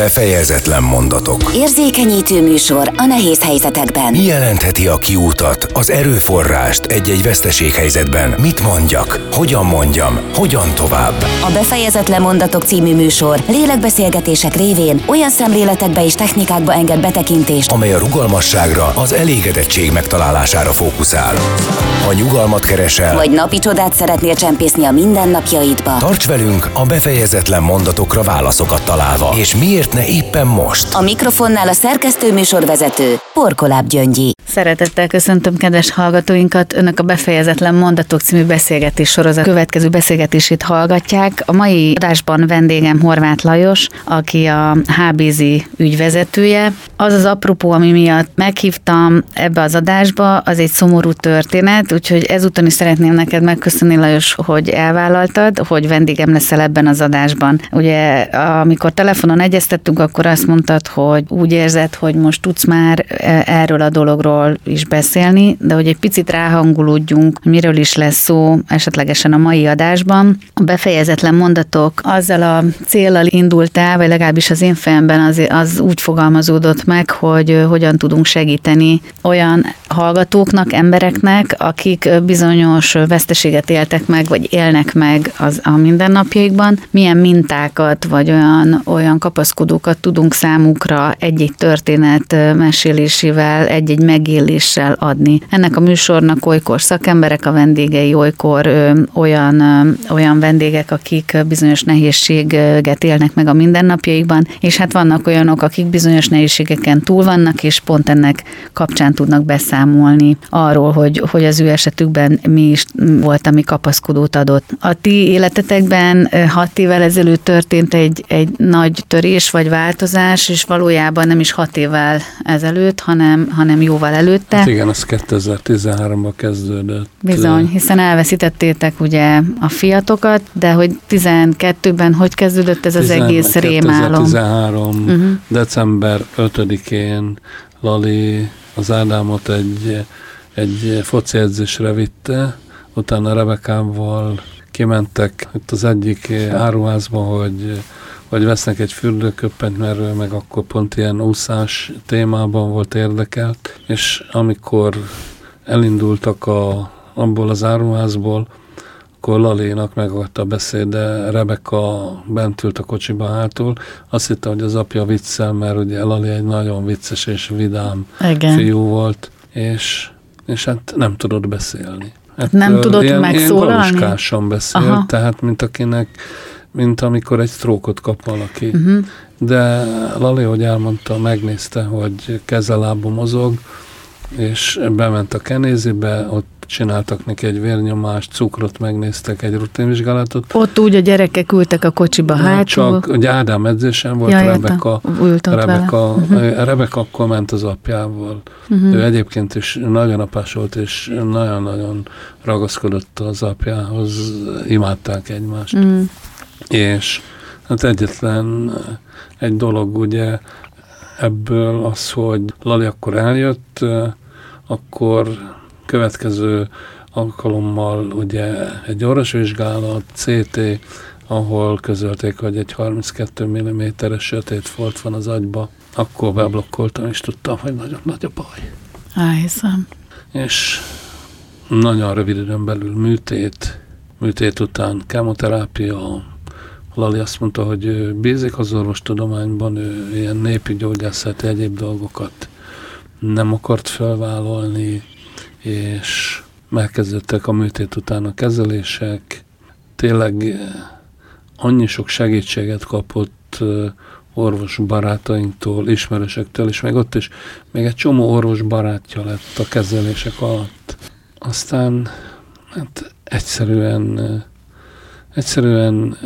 Befejezetlen mondatok. Érzékenyítő műsor a nehéz helyzetekben. Mi jelentheti a kiútat, az erőforrást egy-egy veszteséghelyzetben? Mit mondjak? Hogyan mondjam? Hogyan tovább? A Befejezetlen mondatok című műsor lélekbeszélgetések révén olyan szemléletekbe és technikákba enged betekintést, amely a rugalmasságra, az elégedettség megtalálására fókuszál. Ha nyugalmat keresel, vagy napi csodát szeretnél csempészni a mindennapjaidba, tarts velünk a befejezetlen mondatokra válaszokat találva. És miért ne éppen most? a mikrofonnál a szerkesztő műsorvezető Porkoláb Gyöngyi. Szeretettel köszöntöm kedves hallgatóinkat. Önök a Befejezetlen Mondatok című beszélgetés sorozat következő beszélgetését hallgatják. A mai adásban vendégem Horváth Lajos, aki a HBZ ügyvezetője. Az az apropó, ami miatt meghívtam ebbe az adásba, az egy szomorú történet, úgyhogy ezúton is szeretném neked megköszönni, Lajos, hogy elvállaltad, hogy vendégem leszel ebben az adásban. Ugye, amikor telefonon egyeztettünk, akkor azt mondtad, hogy úgy érzed, hogy most tudsz már e, erről a dologról is beszélni, de hogy egy picit ráhangulódjunk, miről is lesz szó esetlegesen a mai adásban. A befejezetlen mondatok azzal a célral indult el, vagy legalábbis az én fejemben az, az úgy fogalmazódott meg, hogy hogyan tudunk segíteni olyan hallgatóknak, embereknek, akik bizonyos veszteséget éltek meg, vagy élnek meg az, a mindennapjaikban, milyen mintákat, vagy olyan, olyan kapaszkodókat tudunk számukra egy-egy történet mesélésével, egy-egy megéléssel adni. Ennek a műsornak olykor szakemberek a vendégei, olykor olyan, olyan vendégek, akik bizonyos nehézséget élnek meg a mindennapjaikban, és hát vannak olyanok, akik bizonyos nehézségeken túl vannak, és pont ennek kapcsán tudnak beszámolni arról, hogy, hogy az ő esetükben mi is volt, ami kapaszkodót adott. A ti életetekben ö, hat évvel ezelőtt történt egy, egy nagy törés vagy változás, és valójában nem is hat évvel ezelőtt, hanem, hanem jóval előtte. Hát igen, az 2013-ban kezdődött. Bizony, hiszen elveszítettétek ugye a fiatokat, de hogy 12-ben hogy kezdődött ez az egész rémálom? 2013. Uh-huh. december 5-én Lali az Ádámot egy, egy foci edzésre vitte, utána Rebekával kimentek itt az egyik áruházba, hogy, hogy vesznek egy fürdőköppent, mert ő meg akkor pont ilyen úszás témában volt érdekelt, és amikor elindultak a, abból az áruházból, akkor Lalénak megadta a beszéd, de Rebeka bent ült a kocsiba hátul. Azt hitte, hogy az apja viccel, mert ugye Lali egy nagyon vicces és vidám Igen. fiú volt, és, és hát nem tudott beszélni. Hát Nem tudott ilyen, megszólalni? Ilyen beszélt, Aha. tehát mint akinek, mint amikor egy sztrókot kap valaki. Uh-huh. De Lali, hogy elmondta, megnézte, hogy kezelába mozog, és bement a kenézibe, ott csináltak neki egy vérnyomást, cukrot megnéztek, egy rutinvizsgálatot. Ott úgy a gyerekek ültek a kocsiba hátul. Csak, ugye Ádám edzésen volt, Ja. Rebeka, Rebeka, uh-huh. Rebeka akkor ment az apjával. Uh-huh. Ő egyébként is nagyon apás volt, és nagyon-nagyon ragaszkodott az apjához, imádták egymást. Mm. És hát egyetlen egy dolog ugye ebből az, hogy Lali akkor eljött, eh, akkor következő alkalommal ugye egy orvosvizsgálat, CT, ahol közölték, hogy egy 32 mm-es sötét folt van az agyba, akkor beblokkoltam, és tudtam, hogy nagyon nagy a baj. Elhiszem. És nagyon rövid időn belül műtét, műtét után kemoterápia, Lali azt mondta, hogy ő bízik az orvostudományban, ő ilyen népi gyógyászati egyéb dolgokat nem akart felvállalni, és megkezdődtek a műtét után a kezelések. Tényleg eh, annyi sok segítséget kapott eh, orvos barátainktól, ismerősektől, és még ott is még egy csomó orvos barátja lett a kezelések alatt. Aztán hát egyszerűen, eh, egyszerűen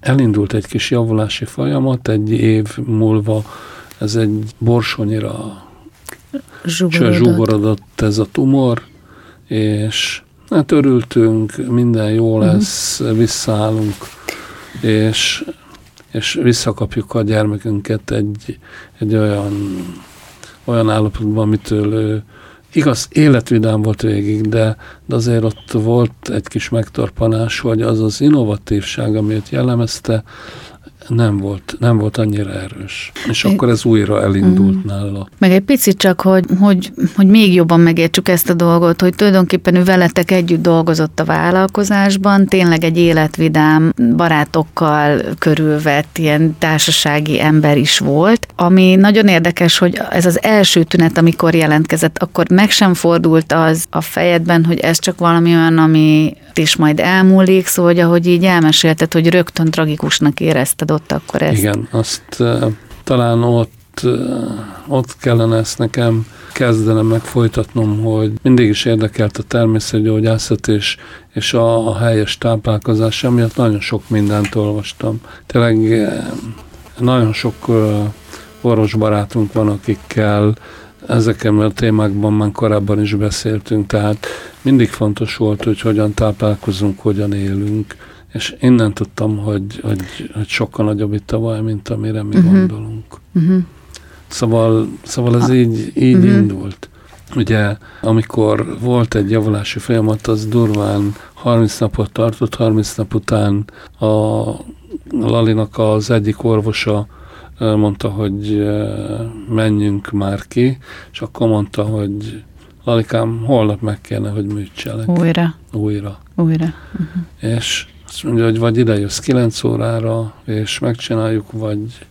elindult egy kis javulási folyamat, egy év múlva ez egy borsonyira Zsugorodott. zsugorodott ez a tumor, és hát örültünk, minden jó lesz, uh-huh. visszaállunk, és, és visszakapjuk a gyermekünket egy, egy olyan, olyan állapotban, amitől ő igaz, életvidám volt végig, de, de azért ott volt egy kis megtorpanás, hogy az az innovatívság, ami őt jellemezte, nem volt, nem volt annyira erős. És akkor ez újra elindult mm. nála. Meg egy picit csak, hogy, hogy, hogy még jobban megértsük ezt a dolgot, hogy tulajdonképpen ő veletek együtt dolgozott a vállalkozásban, tényleg egy életvidám, barátokkal körülvett ilyen társasági ember is volt, ami nagyon érdekes, hogy ez az első tünet, amikor jelentkezett, akkor meg sem fordult az a fejedben, hogy ez csak valami olyan, ami is majd elmúlik, szóval, hogy ahogy így elmesélted, hogy rögtön tragikusnak érezted ott akkor ezt. Igen, azt uh, talán ott, uh, ott kellene ezt nekem kezdenem meg folytatnom, hogy mindig is érdekelt a természetgyógyászat és, és a, a helyes táplálkozás, emiatt nagyon sok mindent olvastam. Tényleg nagyon sok orvosbarátunk van, akikkel ezeken a témákban már korábban is beszéltünk, tehát mindig fontos volt, hogy hogyan táplálkozunk, hogyan élünk, és innen tudtam, hogy, hogy, hogy sokkal nagyobb itt a baj, mint amire mi uh-huh. gondolunk. Uh-huh. Szóval, szóval ez így, így uh-huh. indult. Ugye, amikor volt egy javulási folyamat, az durván 30 napot tartott, 30 nap után a Lalinak az egyik orvosa mondta, hogy menjünk már ki, és akkor mondta, hogy Lalikám, holnap meg kéne, hogy műtselek. Újra. Újra. Újra. Uh-huh. És azt mondja, hogy vagy ide jössz 9 órára, és megcsináljuk, vagy,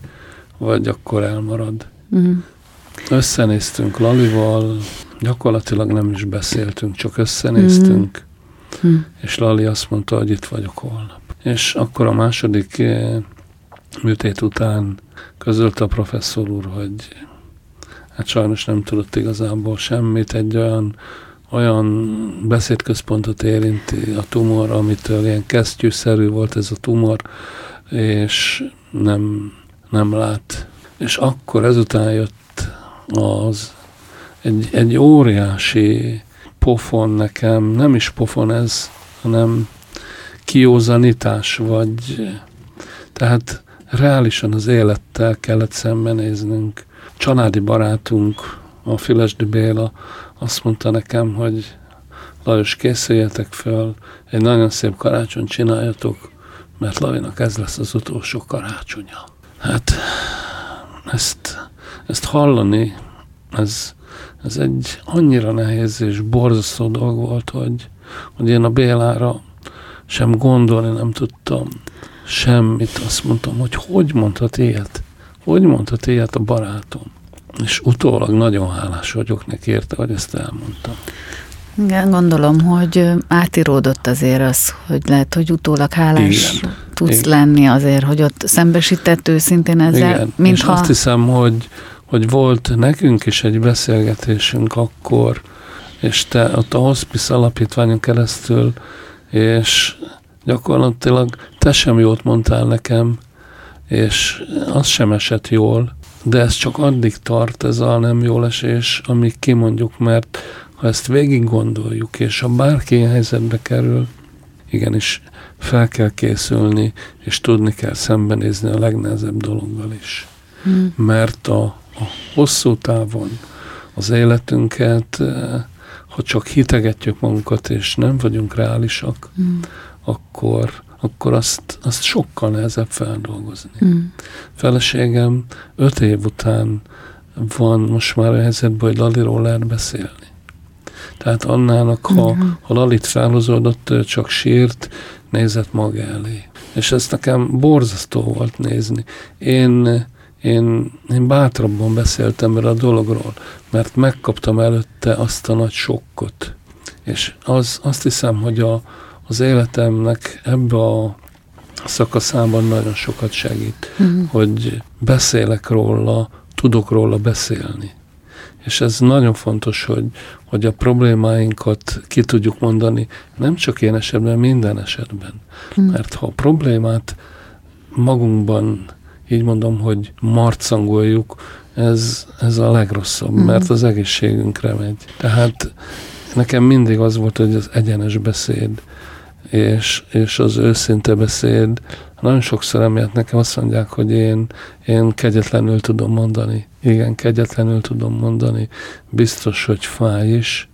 vagy akkor elmarad. Uh-huh. Összenéztünk Lalival, gyakorlatilag nem is beszéltünk, csak összenéztünk, uh-huh. és Lali azt mondta, hogy itt vagyok holnap. És akkor a második eh, műtét után közölte a professzor úr, hogy hát sajnos nem tudott igazából semmit, egy olyan, olyan beszédközpontot érinti a tumor, amitől ilyen kesztyűszerű volt ez a tumor, és nem, nem lát. És akkor ezután jött az egy, egy óriási pofon nekem, nem is pofon ez, hanem kiózanítás, vagy tehát reálisan az élettel kellett szembenéznünk. Családi barátunk, a Fülesdi Béla azt mondta nekem, hogy Lajos, készüljetek fel, egy nagyon szép karácsony csináljatok, mert Lavinak ez lesz az utolsó karácsonya. Hát ezt, ezt hallani, ez, ez egy annyira nehéz és borzasztó dolog volt, hogy, hogy én a Bélára sem gondolni nem tudtam semmit. Azt mondtam, hogy hogy mondhat ilyet? Hogy mondhat ilyet a barátom? És utólag nagyon hálás vagyok neki érte, hogy ezt elmondtam. Igen, gondolom, hogy átíródott azért az, hogy lehet, hogy utólag hálás Igen. tudsz Igen. lenni azért, hogy ott szembesített őszintén ezzel. Igen, mintha... és azt hiszem, hogy, hogy volt nekünk is egy beszélgetésünk akkor, és te ott a Hospice alapítványon keresztül, és gyakorlatilag te sem jót mondtál nekem, és az sem esett jól, de ez csak addig tart, ez a nem jól esés, amíg kimondjuk, mert ha ezt végig gondoljuk, és ha bárki ilyen helyzetbe kerül, igenis fel kell készülni, és tudni kell szembenézni a legnehezebb dologgal is. Hmm. Mert a, a hosszú távon az életünket, eh, ha csak hitegetjük magunkat, és nem vagyunk reálisak, hmm akkor, akkor azt, azt sokkal nehezebb feldolgozni. Mm. Feleségem öt év után van most már a helyzetben, hogy Laliról lehet beszélni. Tehát annának, ha, mm. ha Lalit felhozódott, csak sírt, nézett maga elé. És ez nekem borzasztó volt nézni. Én, én, én bátrabban beszéltem erre a dologról, mert megkaptam előtte azt a nagy sokkot. És az, azt hiszem, hogy a, az életemnek ebbe a szakaszában nagyon sokat segít, uh-huh. hogy beszélek róla, tudok róla beszélni. És ez nagyon fontos, hogy, hogy a problémáinkat ki tudjuk mondani, nem csak én esetben, minden esetben. Uh-huh. Mert ha a problémát magunkban, így mondom, hogy marcangoljuk, ez, ez a legrosszabb, uh-huh. mert az egészségünkre megy. Tehát nekem mindig az volt, hogy az egyenes beszéd, és, és az őszinte beszéd, nagyon sokszor emiatt nekem azt mondják, hogy én, én kegyetlenül tudom mondani. Igen, kegyetlenül tudom mondani. Biztos, hogy fáj is,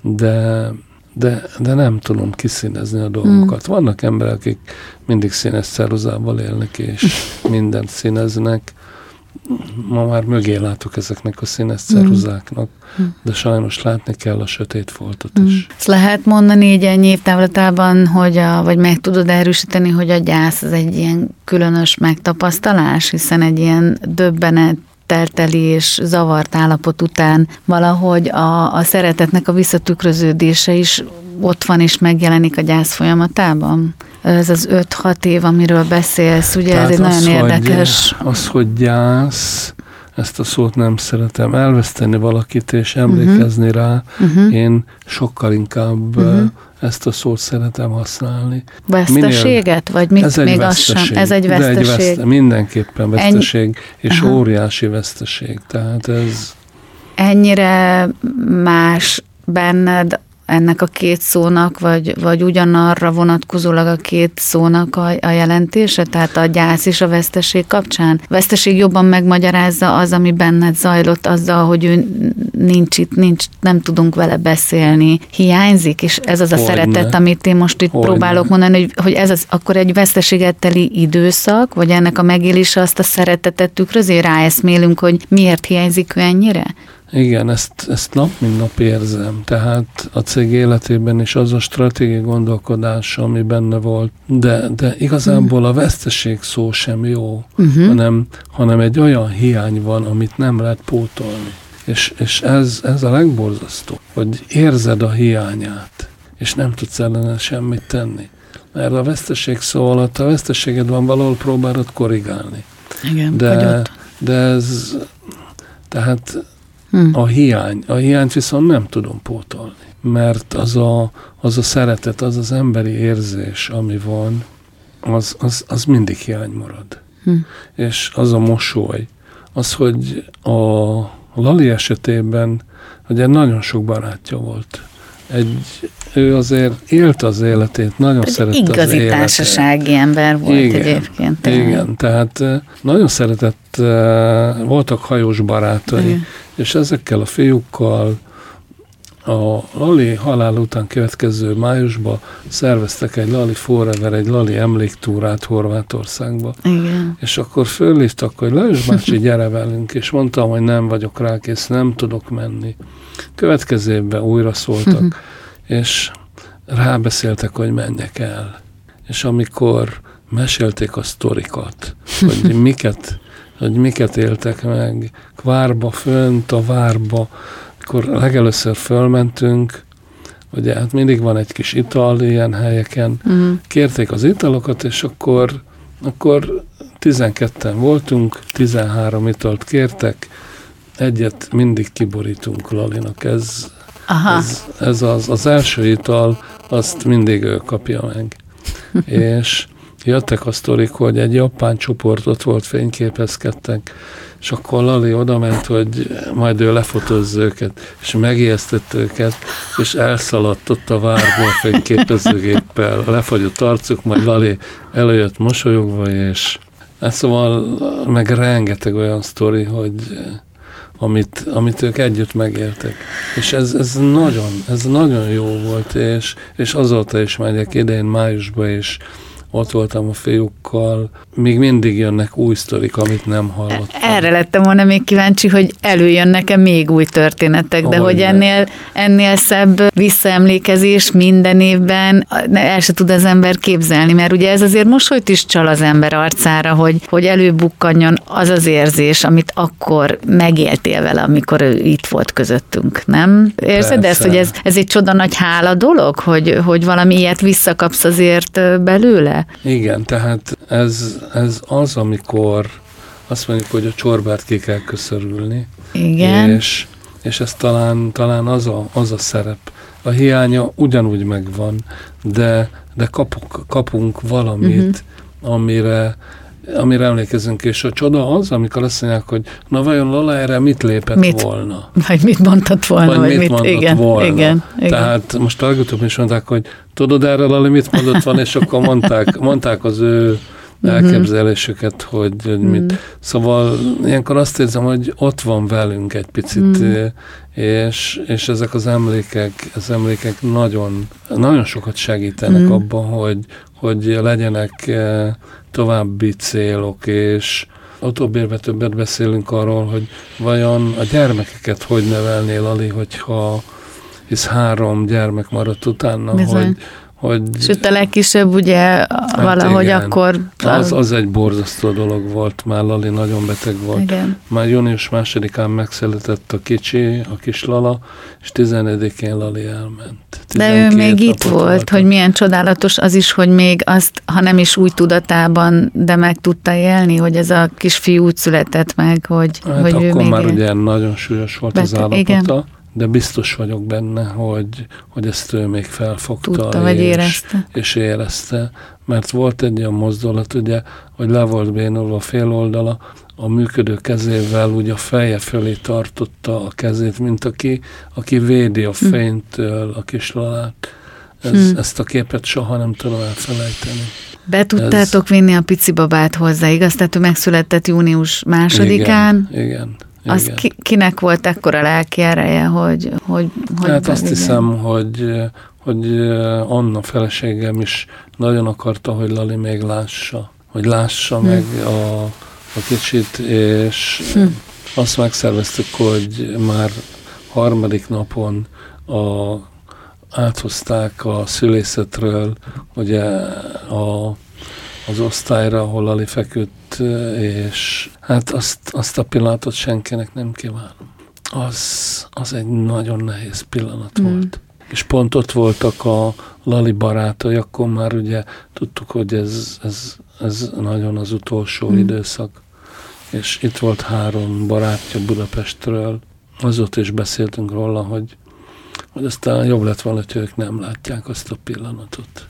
de, de, de nem tudom kiszínezni a dolgokat. Mm. Vannak emberek, akik mindig színes ceruzával élnek, és mindent színeznek. Ma már mögé látok ezeknek a színes ceruzáknak, mm. de sajnos látni kell a sötét foltot mm. is. Ezt lehet mondani így ennyi évtávlatában, hogy a, vagy meg tudod erősíteni, hogy a gyász az egy ilyen különös megtapasztalás, hiszen egy ilyen döbbenet telteli és zavart állapot után valahogy a, a szeretetnek a visszatükröződése is ott van és megjelenik a gyász folyamatában? Ez az 5-6 év, amiről beszélsz, ugye Tehát ez egy az, nagyon érdekes... Hogy, az, hogy gyász, ezt a szót nem szeretem, elveszteni valakit és emlékezni uh-huh. rá, uh-huh. én sokkal inkább uh-huh ezt a szót szeretem használni. Veszteséget? Vagy mit? Ez még. Az sem. Ez egy veszteség. Egy veszte, mindenképpen veszteség, Ennyi... és Aha. óriási veszteség. Tehát ez... Ennyire más benned ennek a két szónak, vagy, vagy ugyanarra vonatkozólag a két szónak a, a jelentése, tehát a gyász és a veszteség kapcsán? A veszteség jobban megmagyarázza az, ami benned zajlott, azzal, hogy ő nincs itt, nincs, nem tudunk vele beszélni, hiányzik, és ez az a hogy szeretet, amit én most itt hogy próbálok mondani, hogy, hogy ez az, akkor egy veszteséget teli időszak, vagy ennek a megélése azt a szeretetet tükrözi, ráeszmélünk, hogy miért hiányzik ő ennyire? Igen, ezt, ezt nap mint nap érzem. Tehát a cég életében is az a stratégiai gondolkodás, ami benne volt. De, de igazából a veszteség szó sem jó, uh-huh. hanem, hanem egy olyan hiány van, amit nem lehet pótolni. És, és ez, ez a legborzasztó, hogy érzed a hiányát, és nem tudsz ellene semmit tenni. Mert a veszteség szó alatt a veszteséged van, valahol próbálod korrigálni. Igen, de, de ez, tehát Hmm. A hiány. A hiányt viszont nem tudom pótolni, mert az a, az a szeretet, az az emberi érzés, ami van, az, az, az mindig hiány marad. Hmm. És az a mosoly, az, hogy a Lali esetében ugye nagyon sok barátja volt. Egy, ő azért élt az életét, nagyon Egy szerette igazi az életét. társasági ember volt igen, egyébként. Tehát. Igen, tehát nagyon szeretett, voltak hajós barátai, igen és ezekkel a fiúkkal a Lali halál után következő májusban szerveztek egy Lali Forever, egy Lali emléktúrát Horvátországba. Igen. És akkor fölhívtak, hogy Lajos bácsi, gyere velünk, és mondtam, hogy nem vagyok rá kész, nem tudok menni. Következő évben újra szóltak, és rábeszéltek, hogy menjek el. És amikor mesélték a sztorikat, hogy miket hogy miket éltek meg. Kvárba, fönt a várba, akkor legelőször fölmentünk, ugye hát mindig van egy kis ital ilyen helyeken, uh-huh. kérték az italokat, és akkor, akkor 12-en voltunk, 13 italt kértek, egyet mindig kiborítunk Lalinak, ez, Aha. ez, ez az, az első ital, azt mindig ő kapja meg. és jöttek a sztorik, hogy egy japán csoportot volt, fényképezkedtek, és akkor Lali oda ment, hogy majd ő lefotózza őket, és megijesztett őket, és elszaladt ott a várból fényképezőgéppel, lefagyott arcuk, majd Lali előjött mosolyogva, és hát szóval meg rengeteg olyan sztori, hogy amit, amit ők együtt megéltek. És ez, ez, nagyon, ez nagyon jó volt, és, és azóta is megyek idén májusban is, ott voltam a fiúkkal, még mindig jönnek új sztorik, amit nem hallottam. Erre lettem volna még kíváncsi, hogy előjönnek-e még új történetek, de oh, hogy ennél, ennél szebb visszaemlékezés minden évben el se tud az ember képzelni, mert ugye ez azért mosolyt is csal az ember arcára, hogy, hogy előbukkanjon az az érzés, amit akkor megéltél vele, amikor ő itt volt közöttünk, nem? Érzed Persze. ezt, hogy ez, ez egy csoda nagy hála dolog, hogy, hogy valami ilyet visszakapsz azért belőle? Igen, tehát ez, ez az, amikor azt mondjuk, hogy a csorbát ki kell köszörülni. Igen. És, és ez talán, talán az, a, az a szerep. A hiánya ugyanúgy megvan, de, de kapunk, kapunk valamit, uh-huh. amire, amire emlékezünk, és a csoda az, amikor azt mondják, hogy na vajon Lola erre mit lépett mit, volna? Vagy mit mondhat volna? Vagy, vagy mit, mit igen, volna. Igen, igen. Tehát most legutóbb is mondták, hogy tudod erre Lali mit mondott van, és akkor mondták, mondták az ő elképzeléseket, hogy, hogy mit. Mhm. Szóval ilyenkor azt érzem, hogy ott van velünk egy picit, Mhm. és, és ezek az emlékek, az emlékek nagyon, nagyon sokat segítenek Mhm. abban, hogy, hogy legyenek eh, további célok, és utóbbi évben többet beszélünk arról, hogy vajon a gyermekeket hogy nevelnél, Ali, hogyha hisz három gyermek maradt utána, Bizony. hogy, hogy Sőt, a legkisebb ugye valahogy igen. akkor... az, az egy borzasztó dolog volt, már Lali nagyon beteg volt. Igen. Már június másodikán megszületett a kicsi, a kis Lala, és 11-én Lali elment. De ő 12 még itt volt, voltak. hogy milyen csodálatos az is, hogy még azt, ha nem is úgy tudatában, de meg tudta élni, hogy ez a kis fiú úgy született meg, hogy, Hát hogy ő akkor még már él. ugye nagyon súlyos volt az Beteg, állapota, igen. De biztos vagyok benne, hogy, hogy ezt ő még felfogta. tudta, vagy és, érezte. és érezte, mert volt egy olyan mozdulat, ugye, hogy le volt bénulva a fél oldala, a működő kezével úgy a feje fölé tartotta a kezét, mint aki, aki védi a fénytől a kislalát. Ez, Hm. Ezt a képet soha nem tudom elfelejteni. Be tudtátok vinni a pici babát hozzá, igaz? Tehát ő megszületett június másodikán. Igen, igen. Az ki, kinek volt ekkora lelki ereje, hogy, hogy, hogy Hát azt hiszem, hogy, hogy Anna feleségem is nagyon akarta, hogy Lali még lássa, hogy lássa Hm. meg a, a kicsit, és Hm. azt megszerveztük, hogy már harmadik napon a, áthozták a szülészetről ugye a, az osztályra, ahol Lali feküdt, és hát azt, azt a pillanatot senkinek nem kívánom. Az, az egy nagyon nehéz pillanat Mm. volt. És pont ott voltak a Lali barátai, akkor már ugye tudtuk, hogy ez, ez, ez nagyon az utolsó Mm. időszak. És itt volt három barátja Budapestről, azóta is beszéltünk róla, hogy, hogy aztán jobb lett volna, hogy ők nem látják azt a pillanatot.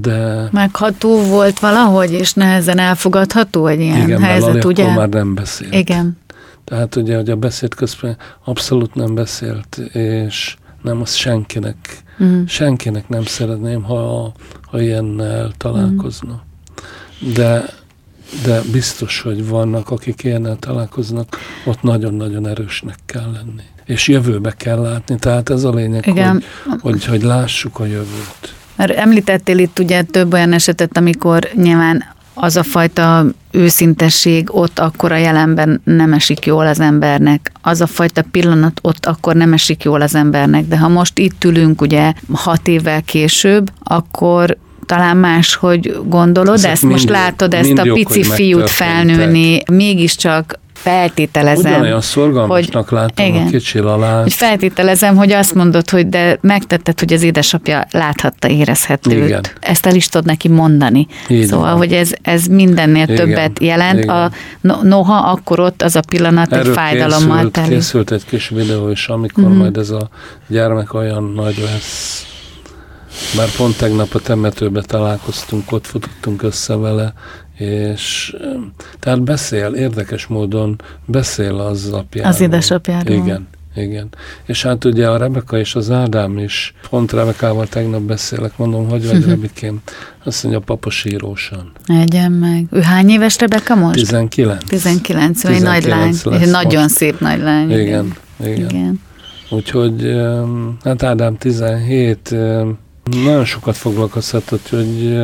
De Megható volt valahogy, és nehezen elfogadható egy ilyen igen, helyzet, Lali ugye? már nem beszélt. Igen. Tehát ugye, hogy a beszéd közben abszolút nem beszélt, és nem az senkinek, Mm. senkinek nem szeretném, ha, ha ilyennel találkozna. De, de biztos, hogy vannak, akik ilyennel találkoznak, ott nagyon-nagyon erősnek kell lenni. És jövőbe kell látni, tehát ez a lényeg, Igen. hogy, hogy, hogy lássuk a jövőt. Mert említettél itt ugye több olyan esetet, amikor nyilván az a fajta őszintesség ott akkor a jelenben nem esik jól az embernek. Az a fajta pillanat ott akkor nem esik jól az embernek. De ha most itt ülünk ugye hat évvel később, akkor talán máshogy gondolod Ezek ezt, most mind- látod ezt a pici hogy fiút felnőni, mégiscsak feltételezem, Ugyanolyan szorgalmasnak látom igen. a kicsi lalát. hogy feltételezem, hogy azt mondod, hogy de megtetted, hogy az édesapja láthatta, érezhette Igen. őt. Ezt el is tudod neki mondani. Így szóval, van. hogy ez, ez mindennél Igen, többet jelent. igen. A, no, noha akkor ott az a pillanat egy fájdalommal készült, teli. készült egy kis videó is, amikor Mhm. mm-hmm. majd ez a gyermek olyan nagy lesz. Már pont tegnap a temetőbe találkoztunk, ott futottunk össze vele, és tehát beszél, érdekes módon beszél az apjáról. Az édesapjáról. Igen, igen. És hát ugye a Rebeka és az Ádám is, pont Rebekával tegnap beszélek, mondom, hogy vagy Rebikém? Azt mondja, papa sírósan. Egyen meg. Ő hány éves Rebeka most? 19. 19, ő egy nagy 19 lány. Egy nagyon most. szép nagy lány. Igen, igen. igen. igen. Úgyhogy hát Ádám 17 em, nagyon sokat foglalkoztatott, hogy,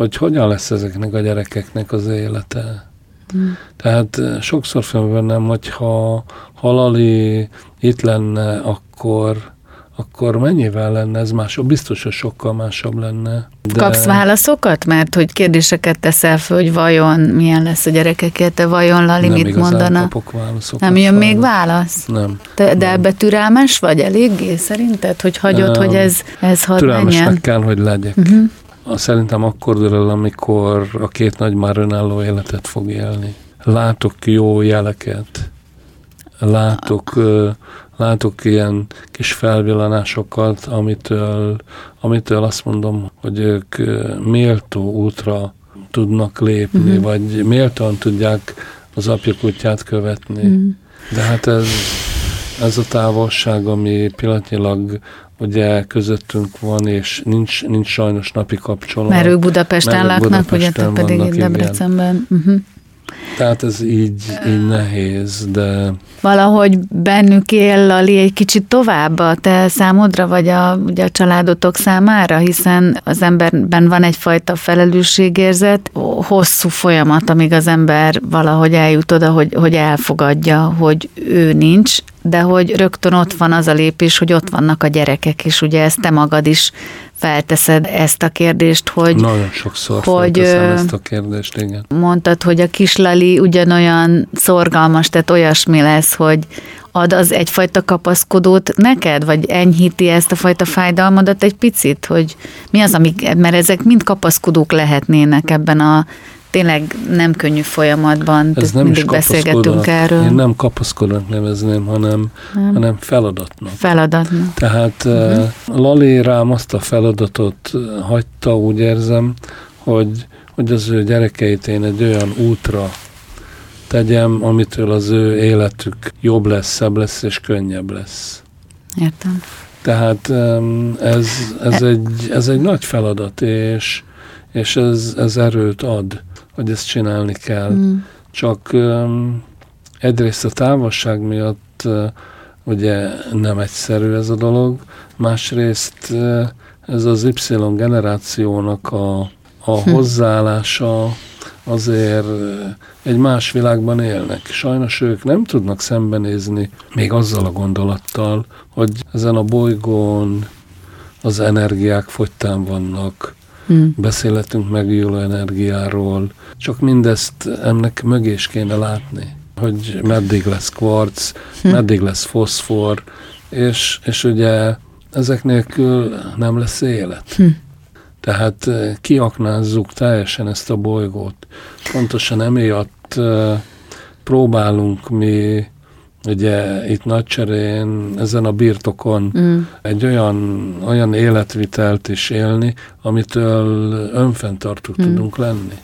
hogy hogyan lesz ezeknek a gyerekeknek az élete. Hmm. Tehát eh, sokszor fel bennem, hogy ha, ha Lali itt lenne, akkor, akkor mennyivel lenne ez másabb? Biztos, hogy sokkal másabb lenne. De Kapsz válaszokat? Mert hogy kérdéseket teszel föl, hogy vajon milyen lesz a gyerekekért, de vajon Lali nem mit mondana? kapok válaszokat. Nem jön még válasz? Nem. De, de Nem. ebbe türelmes vagy eléggé szerinted, hogy hagyod, Öm, hogy ez, ez hadd Türelmesnek menjen? kell, hogy legyek. Uh-huh. Szerintem akkor dől amikor a két nagy már önálló életet fog élni. Látok jó jeleket, látok, látok ilyen kis felvillanásokat, amitől, amitől azt mondom, hogy ők méltó útra tudnak lépni, Mhm. vagy méltóan tudják az apjuk útját követni. Mhm. De hát ez, ez a távolság, ami pillanatnyilag ugye közöttünk van, és nincs, nincs sajnos napi kapcsolat. Mert ők Budapesten Mert laknak, ugye te Budapesten pedig vannak. Debrecenben. Uh-huh. Tehát ez így, így nehéz, de Valahogy bennük él Lali egy kicsit tovább a te számodra, vagy a, ugye a családotok számára, hiszen az emberben van egyfajta felelősségérzet, hosszú folyamat, amíg az ember valahogy eljut oda, hogy, hogy elfogadja, hogy ő nincs, de hogy rögtön ott van az a lépés, hogy ott vannak a gyerekek, és ugye ezt te magad is felteszed ezt a kérdést, hogy nagyon sokszor hogy, ezt a kérdést, igen. mondtad, hogy a kislali ugyanolyan szorgalmas, tehát olyasmi lesz, hogy ad az egyfajta kapaszkodót neked, vagy enyhíti ezt a fajta fájdalmadat egy picit, hogy mi az, amik, mert ezek mind kapaszkodók lehetnének ebben a tényleg nem könnyű folyamatban. Ez nem mindig beszélgetünk erről. Én nem kapaszkodónak nevezném, hanem, Nem. hanem feladatnak. Feladatnak. Tehát uh-huh. Lali rám azt a feladatot hagyta, úgy érzem, hogy, hogy az ő gyerekeit én egy olyan útra tegyem, amitől az ő életük jobb lesz, szebb lesz és könnyebb lesz. Értem. Tehát ez, ez, egy, ez egy nagy feladat, és, és ez, ez erőt ad, hogy ezt csinálni kell. Mm. Csak um, egyrészt a távolság miatt uh, ugye nem egyszerű ez a dolog, másrészt uh, ez az Y generációnak a, a Hm. hozzáállása azért egy más világban élnek. Sajnos ők nem tudnak szembenézni még azzal a gondolattal, hogy ezen a bolygón az energiák fogytán vannak, Mm. beszélhetünk megújuló energiáról, csak mindezt ennek mögé is kéne látni, hogy meddig lesz kvarc, Hm. meddig lesz foszfor, és, és ugye ezek nélkül nem lesz élet. Hm. Tehát eh, kiaknázzuk teljesen ezt a bolygót. Pontosan emiatt eh, próbálunk mi ugye itt Nagycserén, ezen a birtokon Mm. egy olyan, olyan életvitelt is élni, amitől önfenntartó Hmm. tudunk lenni.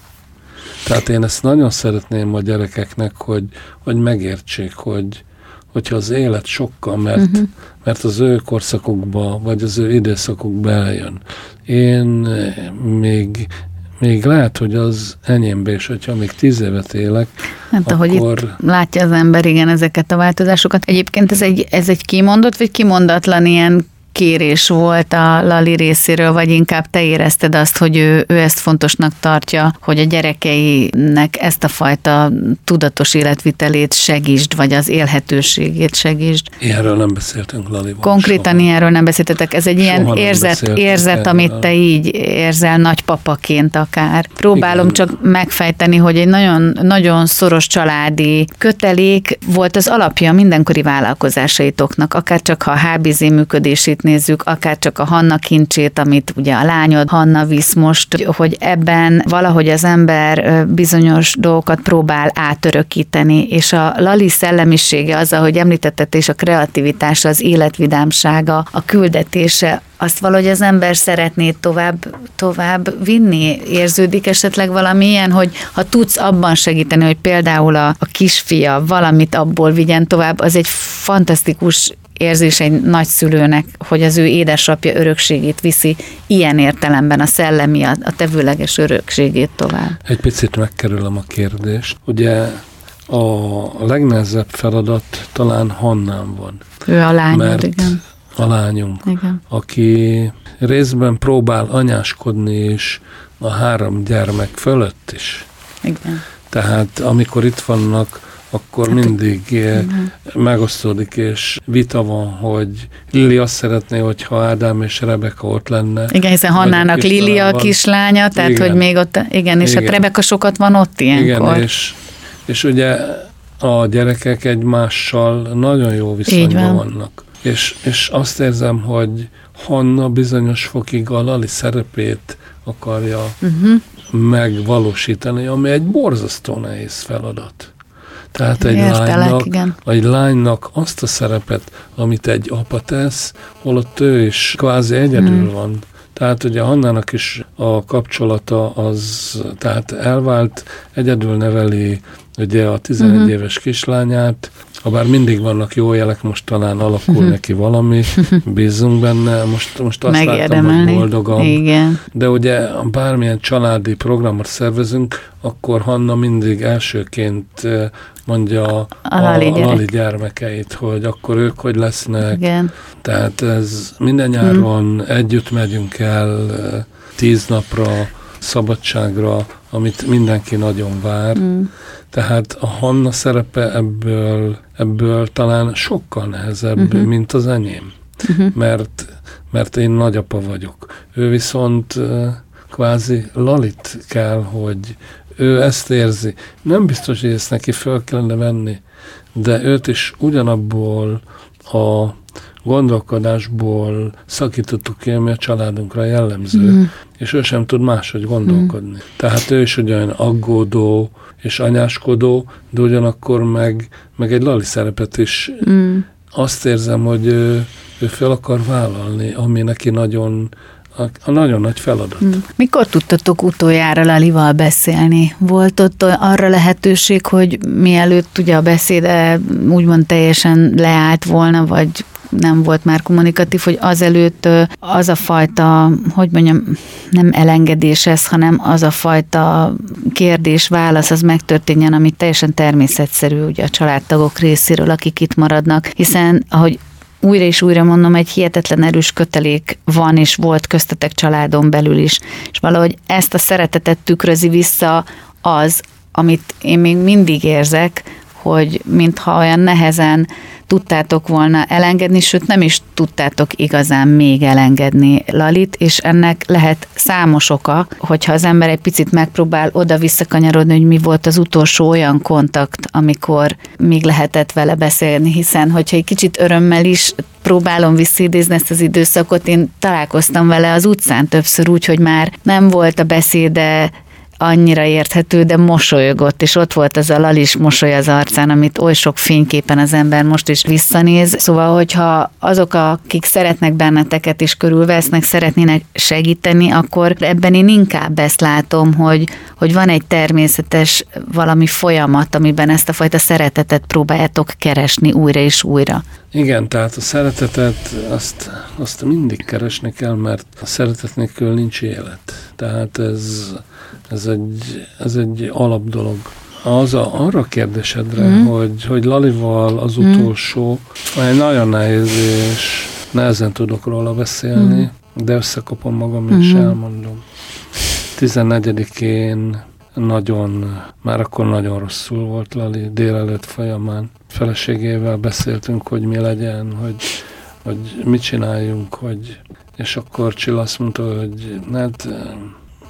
Tehát én ezt nagyon szeretném a gyerekeknek, hogy, hogy megértsék, hogy, hogyha az élet sokkal, mert, Mhm. mert az ő korszakokba, vagy az ő időszakokba eljön. Én még, még lehet, hogy az enyémbe is, hogyha még tíz évet élek, Hát ahogy itt akkor látja az ember, igen, ezeket a változásokat. Egyébként ez egy, ez egy kimondott, vagy kimondatlan ilyen kérés volt a Lali részéről, vagy inkább te érezted azt, hogy ő, ő ezt fontosnak tartja, hogy a gyerekeinek ezt a fajta tudatos életvitelét segítsd, vagy az élhetőségét segítsd. ilyenről nem beszéltünk Lalival. Konkrétan soha. ilyenről nem beszéltetek, ez egy Soha ilyen érzet, érzet amit te így érzel nagypapaként akár. Próbálom Igen. csak megfejteni, hogy egy nagyon, nagyon szoros családi kötelék volt az alapja mindenkori vállalkozásaitoknak, akár csak ha a HBZ működését nézzük, akár csak a Hanna kincsét, amit ugye a lányod Hanna visz most, hogy ebben valahogy az ember bizonyos dolgokat próbál átörökíteni, és a Lali szellemisége az, ahogy említetted, és a kreativitása, az életvidámsága, a küldetése, azt valahogy az ember szeretné tovább, tovább vinni? Érződik esetleg valami hogy ha tudsz abban segíteni, hogy például a, a kisfia valamit abból vigyen tovább, az egy fantasztikus érzés egy nagyszülőnek, hogy az ő édesapja örökségét viszi ilyen értelemben a szellemi, a, a tevőleges örökségét tovább. Egy picit megkerülöm a kérdést. Ugye a legnehezebb feladat talán Hannán van, Ő a lányod, Mert- igen. a lányunk, igen. aki részben próbál anyáskodni is a három gyermek fölött is. Igen. Tehát amikor itt vannak, akkor Hát, mindig eh, megosztódik, és vita van, hogy Lili azt szeretné, hogyha Ádám és Rebeka ott lenne. Igen, hiszen Hannának Lili a kislány kislánya, tehát Igen. hogy még ott, igen, és Igen. hát Rebeka sokat van ott ilyenkor. Igen, és, és ugye a gyerekek egymással nagyon jó viszonyban van. vannak. És, és azt érzem, hogy Hanna bizonyos fokig a Lali szerepét akarja Uh-huh. megvalósítani, ami egy borzasztó nehéz feladat. Tehát egy Értelek, lánynak, igen. egy lánynak azt a szerepet, amit egy apa tesz, holott ő is kvázi egyedül Hmm. van. Tehát ugye Hannának is a kapcsolata az, tehát elvált, egyedül neveli ugye a 11 Mhm. éves kislányát, ha bár mindig vannak jó jelek, most talán alakul Mhm. neki valami, bízunk benne, most, most azt látom, hogy boldogabb. Igen. De ugye bármilyen családi programot szervezünk, akkor Hanna mindig elsőként mondja a, A Lali a. Lali gyermekeit, hogy akkor ők hogy lesznek. Igen. Tehát ez minden nyáron együtt megyünk el tíz napra szabadságra, amit mindenki nagyon vár. Mm. Tehát a Hanna szerepe ebből, ebből talán sokkal nehezebb, Mhm. uh-huh. mint az enyém. Mhm. Mert, mert én nagyapa vagyok. Ő viszont kvázi Lalit kell, hogy ő ezt érzi. Nem biztos, hogy ezt neki föl kellene venni, de őt is ugyanabból a gondolkodásból szakítottuk ki, ami a családunkra jellemző, Mhm. és ő sem tud máshogy gondolkodni. Tehát ő is olyan aggódó és anyáskodó, de ugyanakkor meg, meg egy lali szerepet is Mm. azt érzem, hogy ő, ő fel akar vállalni, ami neki nagyon, a, a nagyon nagy feladat. Mm. Mikor tudtatok utoljára Lalival beszélni? Volt ott arra lehetőség, hogy mielőtt ugye a beszéde úgymond teljesen leállt volna, vagy nem volt már kommunikatív, hogy azelőtt az a fajta, hogy mondjam, nem elengedés ez, hanem az a fajta kérdés-válasz, az megtörténjen, ami teljesen természetszerű ugye a családtagok részéről, akik itt maradnak, hiszen ahogy újra és újra mondom, egy hihetetlen erős kötelék van és volt köztetek családon belül is, és valahogy ezt a szeretetet tükrözi vissza az, amit én még mindig érzek, hogy mintha olyan nehezen tudtátok volna elengedni, sőt nem is tudtátok igazán még elengedni Lalit, és ennek lehet számos oka, hogyha az ember egy picit megpróbál oda-visszakanyarodni, hogy mi volt az utolsó olyan kontakt, amikor még lehetett vele beszélni, hiszen hogyha egy kicsit örömmel is próbálom visszidézni ezt az időszakot, én találkoztam vele az utcán többször úgy, hogy már nem volt a beszéde annyira érthető, de mosolygott, és ott volt az a lalis mosoly az arcán, amit oly sok fényképen az ember most is visszanéz. Szóval, hogyha azok, akik szeretnek benneteket és körülvesznek, szeretnének segíteni, akkor ebben én inkább ezt látom, hogy, hogy van egy természetes valami folyamat, amiben ezt a fajta szeretetet próbáljátok keresni újra és újra. Igen, tehát a szeretetet azt, azt mindig keresni kell, mert a szeretet nélkül nincs élet. Tehát ez, ez, egy, ez egy alap dolog. Az a, arra a kérdésedre, Mhm. mm. hogy, hogy Lalival az utolsó, egy nagyon nehéz és nehezen tudok róla beszélni, Mhm. de összekapom magam és Mhm. elmondom. 14-én nagyon, már akkor nagyon rosszul volt Lali délelőtt folyamán. Feleségével beszéltünk, hogy mi legyen, hogy, hogy mit csináljunk, hogy és akkor Csilla azt mondta, hogy hát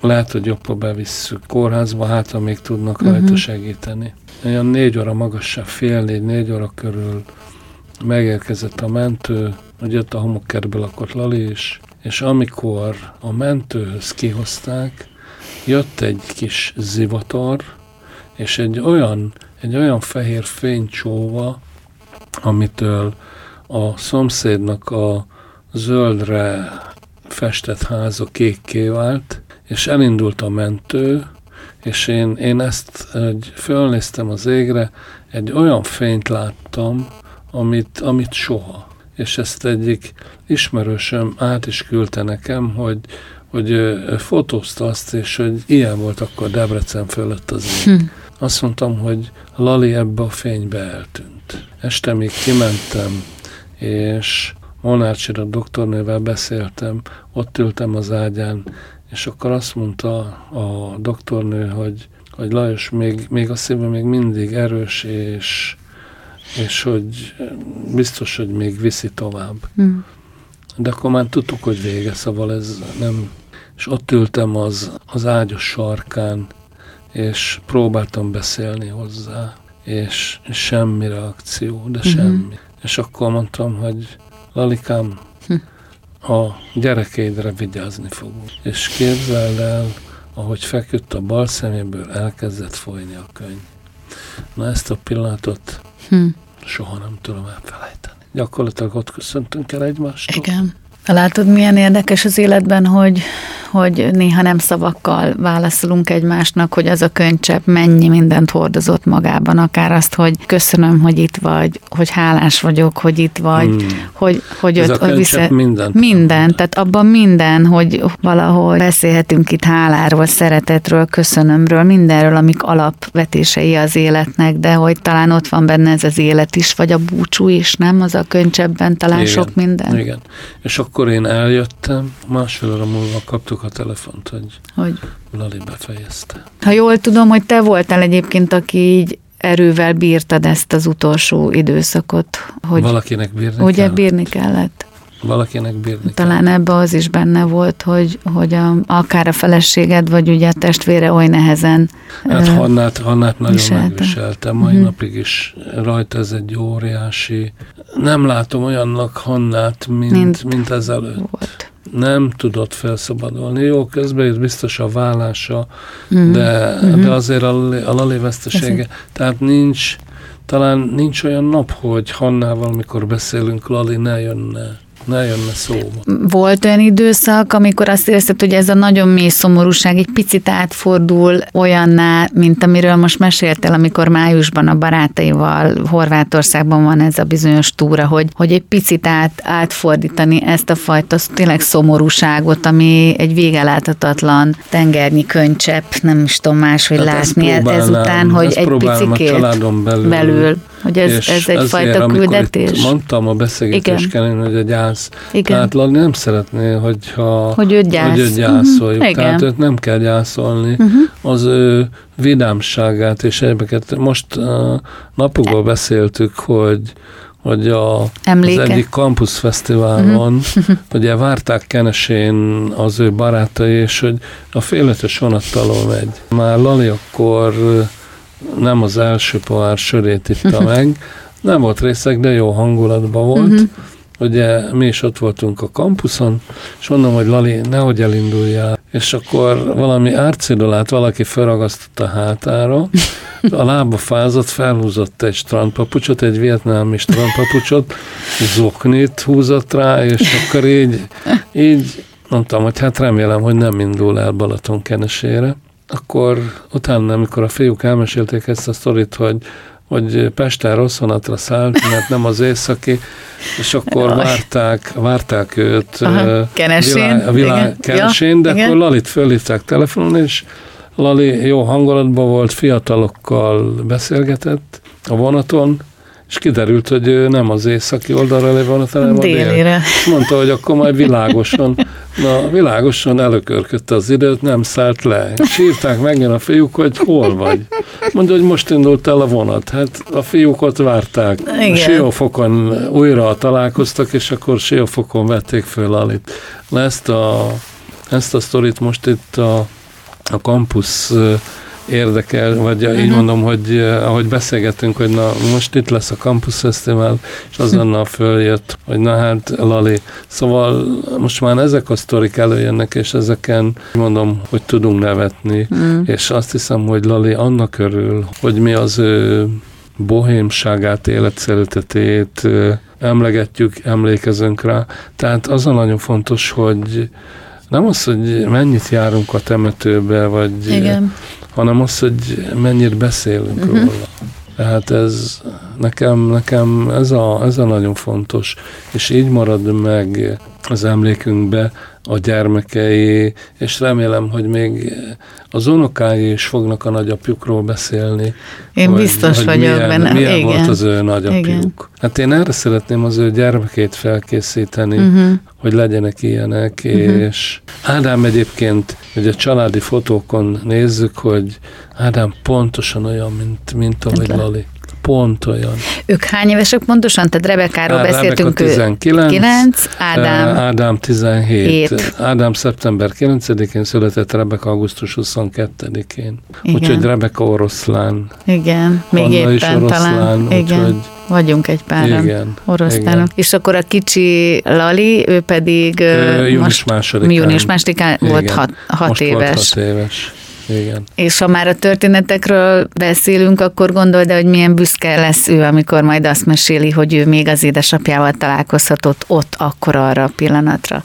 lehet, hogy jobb, ha bevisszük kórházba, hát ha még tudnak Mhm. rajta segíteni. Olyan négy óra magasság, fél négy, négy óra körül megérkezett a mentő, hogy jött a homokkertbe lakott Lali is, és amikor a mentőhöz kihozták, jött egy kis zivatar, és egy olyan, egy olyan fehér fénycsóva, amitől a szomszédnak a zöldre festett háza kékké vált, és elindult a mentő, és én, én ezt egy, fölnéztem az égre, egy olyan fényt láttam, amit, amit soha. És ezt egyik ismerősöm át is küldte nekem, hogy, hogy fotózta azt, és hogy ilyen volt akkor Debrecen fölött az ég. Hm. Azt mondtam, hogy Lali ebbe a fénybe eltűnt. Este még kimentem, és Molnár Csira doktornővel beszéltem, ott ültem az ágyán, és akkor azt mondta a doktornő, hogy, hogy Lajos, még, még a szíve még mindig erős, és, és hogy biztos, hogy még viszi tovább. Hm. De akkor már tudtuk, hogy vége, szóval ez nem... És ott ültem az, az ágyos sarkán, és próbáltam beszélni hozzá, és semmi reakció, de Mhm. semmi. És akkor mondtam, hogy Lalikám, Hm. a gyerekeidre vigyázni fogunk. És képzeld el, ahogy feküdt a bal szeméből, elkezdett folyni a könyv. Na ezt a pillanatot Hm. soha nem tudom elfelejteni. Gyakorlatilag ott köszöntünk el egymástól. Igen. Látod, milyen érdekes az életben, hogy, hogy néha nem szavakkal válaszolunk egymásnak, hogy az a könycsepp mennyi mindent hordozott magában, akár azt, hogy köszönöm, hogy itt vagy, hogy hálás vagyok, hogy itt vagy, hmm. hogy, hogy Ez ott, a vissza... minden. Minden, tehát abban minden, hogy valahol beszélhetünk itt háláról, szeretetről, köszönömről, mindenről, amik alapvetései az életnek, de hogy talán ott van benne ez az élet is, vagy a búcsú is, nem? Az a könycsebben talán igen, sok minden. Igen. És akkor én eljöttem, másfél óra múlva kaptuk a telefont, hogy, hogy Lali befejezte. Ha jól tudom, hogy te voltál egyébként, aki így erővel bírtad ezt az utolsó időszakot. Hogy Valakinek bírni Ugye kellett. bírni kellett. Valakinek bírni Talán kellett. ebbe az is benne volt, hogy, hogy a, akár a feleséged, vagy ugye a testvére oly nehezen Hát Hannát, Hannát nagyon viselte. megviselte. Mai uh-huh. napig is rajta ez egy óriási... Nem látom olyannak Hannát, mint, mint, mint ezelőtt. Volt nem tudott felszabadulni. Jó, közben jött biztos a vállása, mm. de, mm-hmm. de azért a, a Lali vesztesége. Tehát nincs, talán nincs olyan nap, hogy Hannával, amikor beszélünk, Lali ne jönne ne jönne szóba. Volt olyan időszak, amikor azt érezted, hogy ez a nagyon mély szomorúság egy picit átfordul olyanná, mint amiről most meséltél, amikor májusban a barátaival Horvátországban van ez a bizonyos túra, hogy, hogy egy picit át, átfordítani ezt a fajta tényleg szomorúságot, ami egy végeláthatatlan tengernyi könycsepp, nem is tudom máshogy hát látni ezután, hogy egy picikét belül, belül hogy ez, ez egyfajta küldetés. Itt mondtam a beszélgetésken, hogy a gyász. Igen. Tehát Lali nem szeretné, hogyha, hogy őt, gyász. hogy őt gyászoljuk. Uh-huh. Tehát őt nem kell gyászolni. Uh-huh. Az ő vidámságát és egyébként most uh, napokban beszéltük, hogy hogy a, az egyik Campus Fesztiválon, uh-huh. ugye várták Kenesén az ő barátai, és hogy a félötös vonattaló megy. Már Lali akkor nem az első pohár sörét itta meg, nem volt részeg, de jó hangulatban volt. Uh-huh. Ugye mi is ott voltunk a kampuszon, és mondom, hogy Lali, nehogy elinduljál. És akkor valami árcidolát valaki felragasztott a hátára, a lába fázott, felhúzott egy strandpapucsot, egy vietnámi strandpapucsot, zoknit húzott rá, és akkor így, így mondtam, hogy hát remélem, hogy nem indul el Balaton kenesére akkor utána, amikor a fiúk elmesélték ezt a sztorit, hogy hogy Pesten rossz vonatra szállt, mert nem az északi, és akkor várták, várták őt Aha, kenesén, világ, világ kenesén, de igen. akkor Lalit fölhívták telefonon, és Lali jó hangulatban volt, fiatalokkal beszélgetett a vonaton, és kiderült, hogy ő nem az északi oldalra lévő hanem a délire. És mondta, hogy akkor majd világosan, na, világosan előkörködte az időt, nem szállt le. És írták meg a fiúk, hogy hol vagy. Mondja, hogy most indult el a vonat. Hát a fiúk ott várták. Igen. Siófokon újra találkoztak, és akkor Siófokon vették föl Alit. Ezt a, ezt a sztorit most itt a, a kampusz érdekel, vagy uh-huh. így mondom, hogy eh, ahogy beszélgetünk, hogy na most itt lesz a Campus Festival, és azonnal följött, hogy na hát Lali. Szóval most már ezek a sztorik előjönnek, és ezeken mondom, hogy tudunk nevetni, uh-huh. és azt hiszem, hogy Lali annak örül, hogy mi az ő bohémságát, életszeretetét eh, emlegetjük, emlékezünk rá. Tehát az a nagyon fontos, hogy nem az, hogy mennyit járunk a temetőbe, vagy Igen hanem az, hogy mennyire beszélünk uh-huh. róla. Tehát ez nekem, nekem ez, a, ez a nagyon fontos, és így marad meg az emlékünkbe a gyermekei, és remélem, hogy még az unokái is fognak a nagyapjukról beszélni. Én hogy, biztos hogy vagyok milyen, benne. Milyen Igen. volt az ő nagyapjuk. Igen. Hát én erre szeretném az ő gyermekét felkészíteni, uh-huh. hogy legyenek ilyenek, uh-huh. és Ádám egyébként, hogy a családi fotókon nézzük, hogy Ádám pontosan olyan, mint, mint ahogy Lali pont olyan. Ők hány évesek pontosan? Tehát Rebekáról Rebeka beszéltünk. 19, 9, Ádám, Ádám 17. 7. Ádám szeptember 9-én született, Rebeka augusztus 22-én. Úgyhogy Rebeka oroszlán. Igen, még Anna éppen is oroszlán, talán. Igen. Úgyhogy Vagyunk egy páran igen, oroszlánok. Igen. És akkor a kicsi Lali, ő pedig ő, június másodikán. Június másodikán volt hat, hat most éves. Volt hat éves. Igen. És ha már a történetekről beszélünk, akkor gondold, hogy milyen büszke lesz ő, amikor majd azt meséli, hogy ő még az édesapjával találkozhatott ott, akkor arra a pillanatra.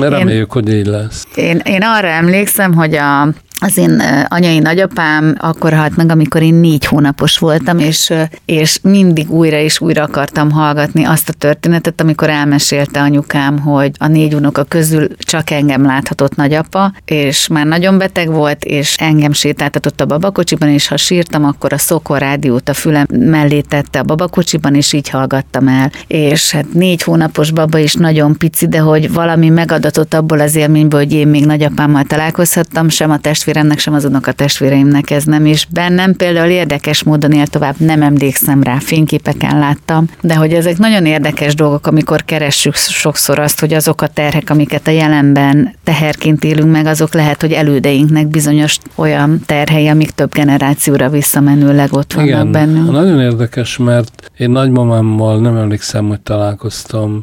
Reméljük, én, hogy így lesz. Én, én arra emlékszem, hogy a az én anyai nagyapám akkor halt meg, amikor én négy hónapos voltam, és, és mindig újra és újra akartam hallgatni azt a történetet, amikor elmesélte anyukám, hogy a négy unoka közül csak engem láthatott nagyapa, és már nagyon beteg volt, és engem sétáltatott a babakocsiban, és ha sírtam, akkor a szokor rádiót a fülem mellé tette a babakocsiban, és így hallgattam el. És hát négy hónapos baba is nagyon pici, de hogy valami megadatott abból az élményből, hogy én még nagyapámmal találkozhattam, sem a testvér testvéremnek, sem az unoka testvéreimnek ez nem, és bennem például érdekes módon él tovább, nem emlékszem rá, fényképeken láttam, de hogy ezek nagyon érdekes dolgok, amikor keressük sokszor azt, hogy azok a terhek, amiket a jelenben teherként élünk meg, azok lehet, hogy elődeinknek bizonyos olyan terhei, amik több generációra visszamenőleg ott vannak Igen, bennünk. nagyon érdekes, mert én nagymamámmal nem emlékszem, hogy találkoztam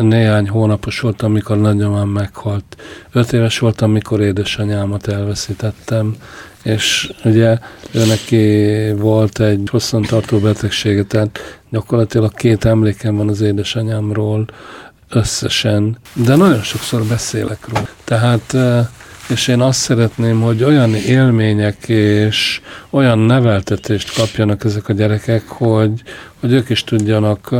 néhány hónapos voltam, amikor nagymamám meghalt. Öt éves voltam, mikor édesanyámat elveszítettem, és ugye ő neki volt egy hosszantartó betegsége, tehát gyakorlatilag két emlékem van az édesanyámról összesen, de nagyon sokszor beszélek róla. Tehát eh, és én azt szeretném, hogy olyan élmények és olyan neveltetést kapjanak ezek a gyerekek, hogy, hogy ők is tudjanak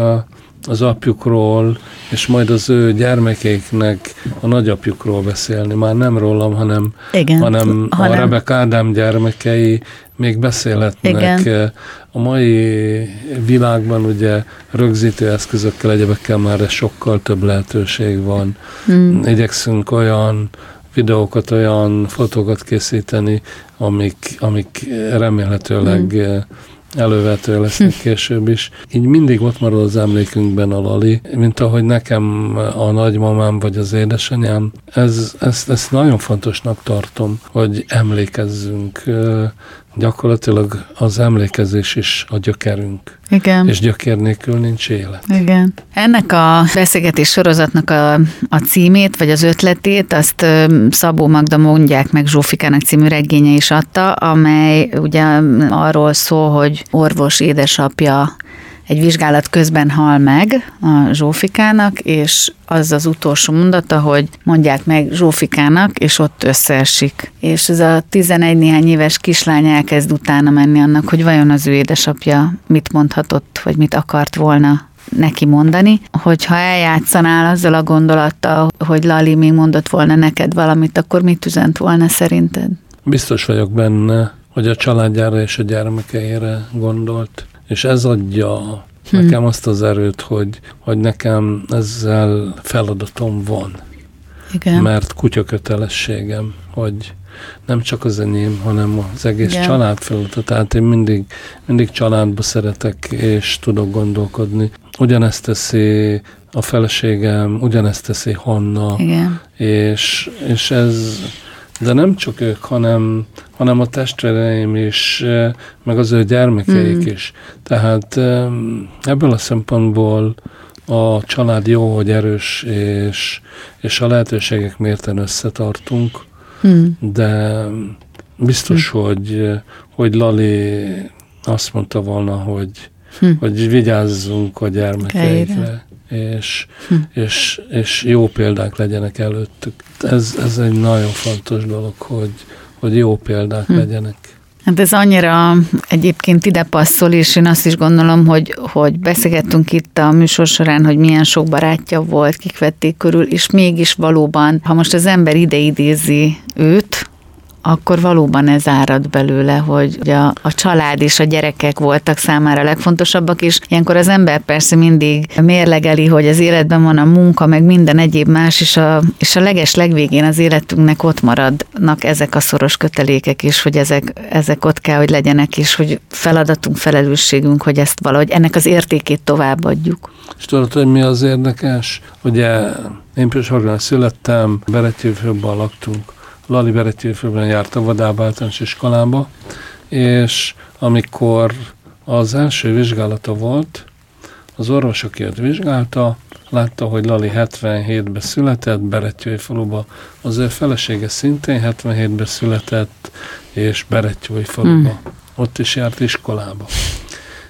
az apjukról, és majd az ő gyermekeiknek a nagyapjukról beszélni. Már nem rólam, hanem, Igen, hanem, hanem a Rebek Ádám gyermekei még beszélhetnek. Igen. A mai világban ugye rögzítő eszközökkel, egyebekkel már sokkal több lehetőség van. Hmm. Igyekszünk olyan videókat, olyan fotókat készíteni, amik, amik remélhetőleg hmm elővető lesznek hm. később is. Így mindig ott marad az emlékünkben a Lali, mint ahogy nekem a nagymamám vagy az édesanyám. Ez, ezt, ezt nagyon fontosnak tartom, hogy emlékezzünk. Gyakorlatilag az emlékezés is a gyökerünk. Igen. És gyökér nélkül nincs élet. Igen. Ennek a beszélgetés sorozatnak a, a címét, vagy az ötletét, azt Szabó Magda mondják meg Zsófikának című regénye is adta, amely ugye arról szól, hogy orvos édesapja egy vizsgálat közben hal meg a Zsófikának, és az az utolsó mondata, hogy mondják meg Zsófikának, és ott összeesik. És ez a 11 néhány éves kislány elkezd utána menni annak, hogy vajon az ő édesapja mit mondhatott, vagy mit akart volna neki mondani, hogyha eljátszanál azzal a gondolattal, hogy Lali még mondott volna neked valamit, akkor mit üzent volna szerinted? Biztos vagyok benne, hogy a családjára és a gyermekeire gondolt és ez adja hm. nekem azt az erőt, hogy, hogy nekem ezzel feladatom van. Igen. Mert kutya kötelességem, hogy nem csak az enyém, hanem az egész Igen. család feladata. Tehát én mindig, mindig családba szeretek, és tudok gondolkodni. Ugyanezt teszi a feleségem, ugyanezt teszi Hanna, Igen. És, és ez, de nem csak ők, hanem, hanem a testvéreim is, eh, meg az ő gyermekeik mm. is. Tehát ebből a szempontból a család jó, hogy erős, és, és a lehetőségek mérten összetartunk, mm. de biztos, mm. hogy, hogy Lali azt mondta volna, hogy, mm. hogy vigyázzunk a gyermekeikre. Keire és, hm. és, és jó példák legyenek előttük. Ez, ez egy nagyon fontos dolog, hogy, hogy jó példák hm. legyenek. Hát ez annyira egyébként ide passzol, és én azt is gondolom, hogy, hogy beszélgettünk itt a műsor során, hogy milyen sok barátja volt, kik vették körül, és mégis valóban, ha most az ember ide idézi őt, akkor valóban ez árad belőle, hogy a, a család és a gyerekek voltak számára legfontosabbak, és ilyenkor az ember persze mindig mérlegeli, hogy az életben van a munka, meg minden egyéb más, és a, és a leges legvégén az életünknek ott maradnak ezek a szoros kötelékek is, hogy ezek, ezek ott kell, hogy legyenek, és hogy feladatunk, felelősségünk, hogy ezt valahogy ennek az értékét továbbadjuk. És tudod, hogy mi az érdekes? Ugye én például születtem, Beretyőfőben laktunk, Lali Beretyőfőben járt a Vadába általános iskolába, és amikor az első vizsgálata volt, Az orvos, aki őt vizsgálta, látta, hogy Lali 77-ben született, Berettyói faluba, az ő felesége szintén 77-ben született, és Berettyói faluba. Mm. Ott is járt iskolába.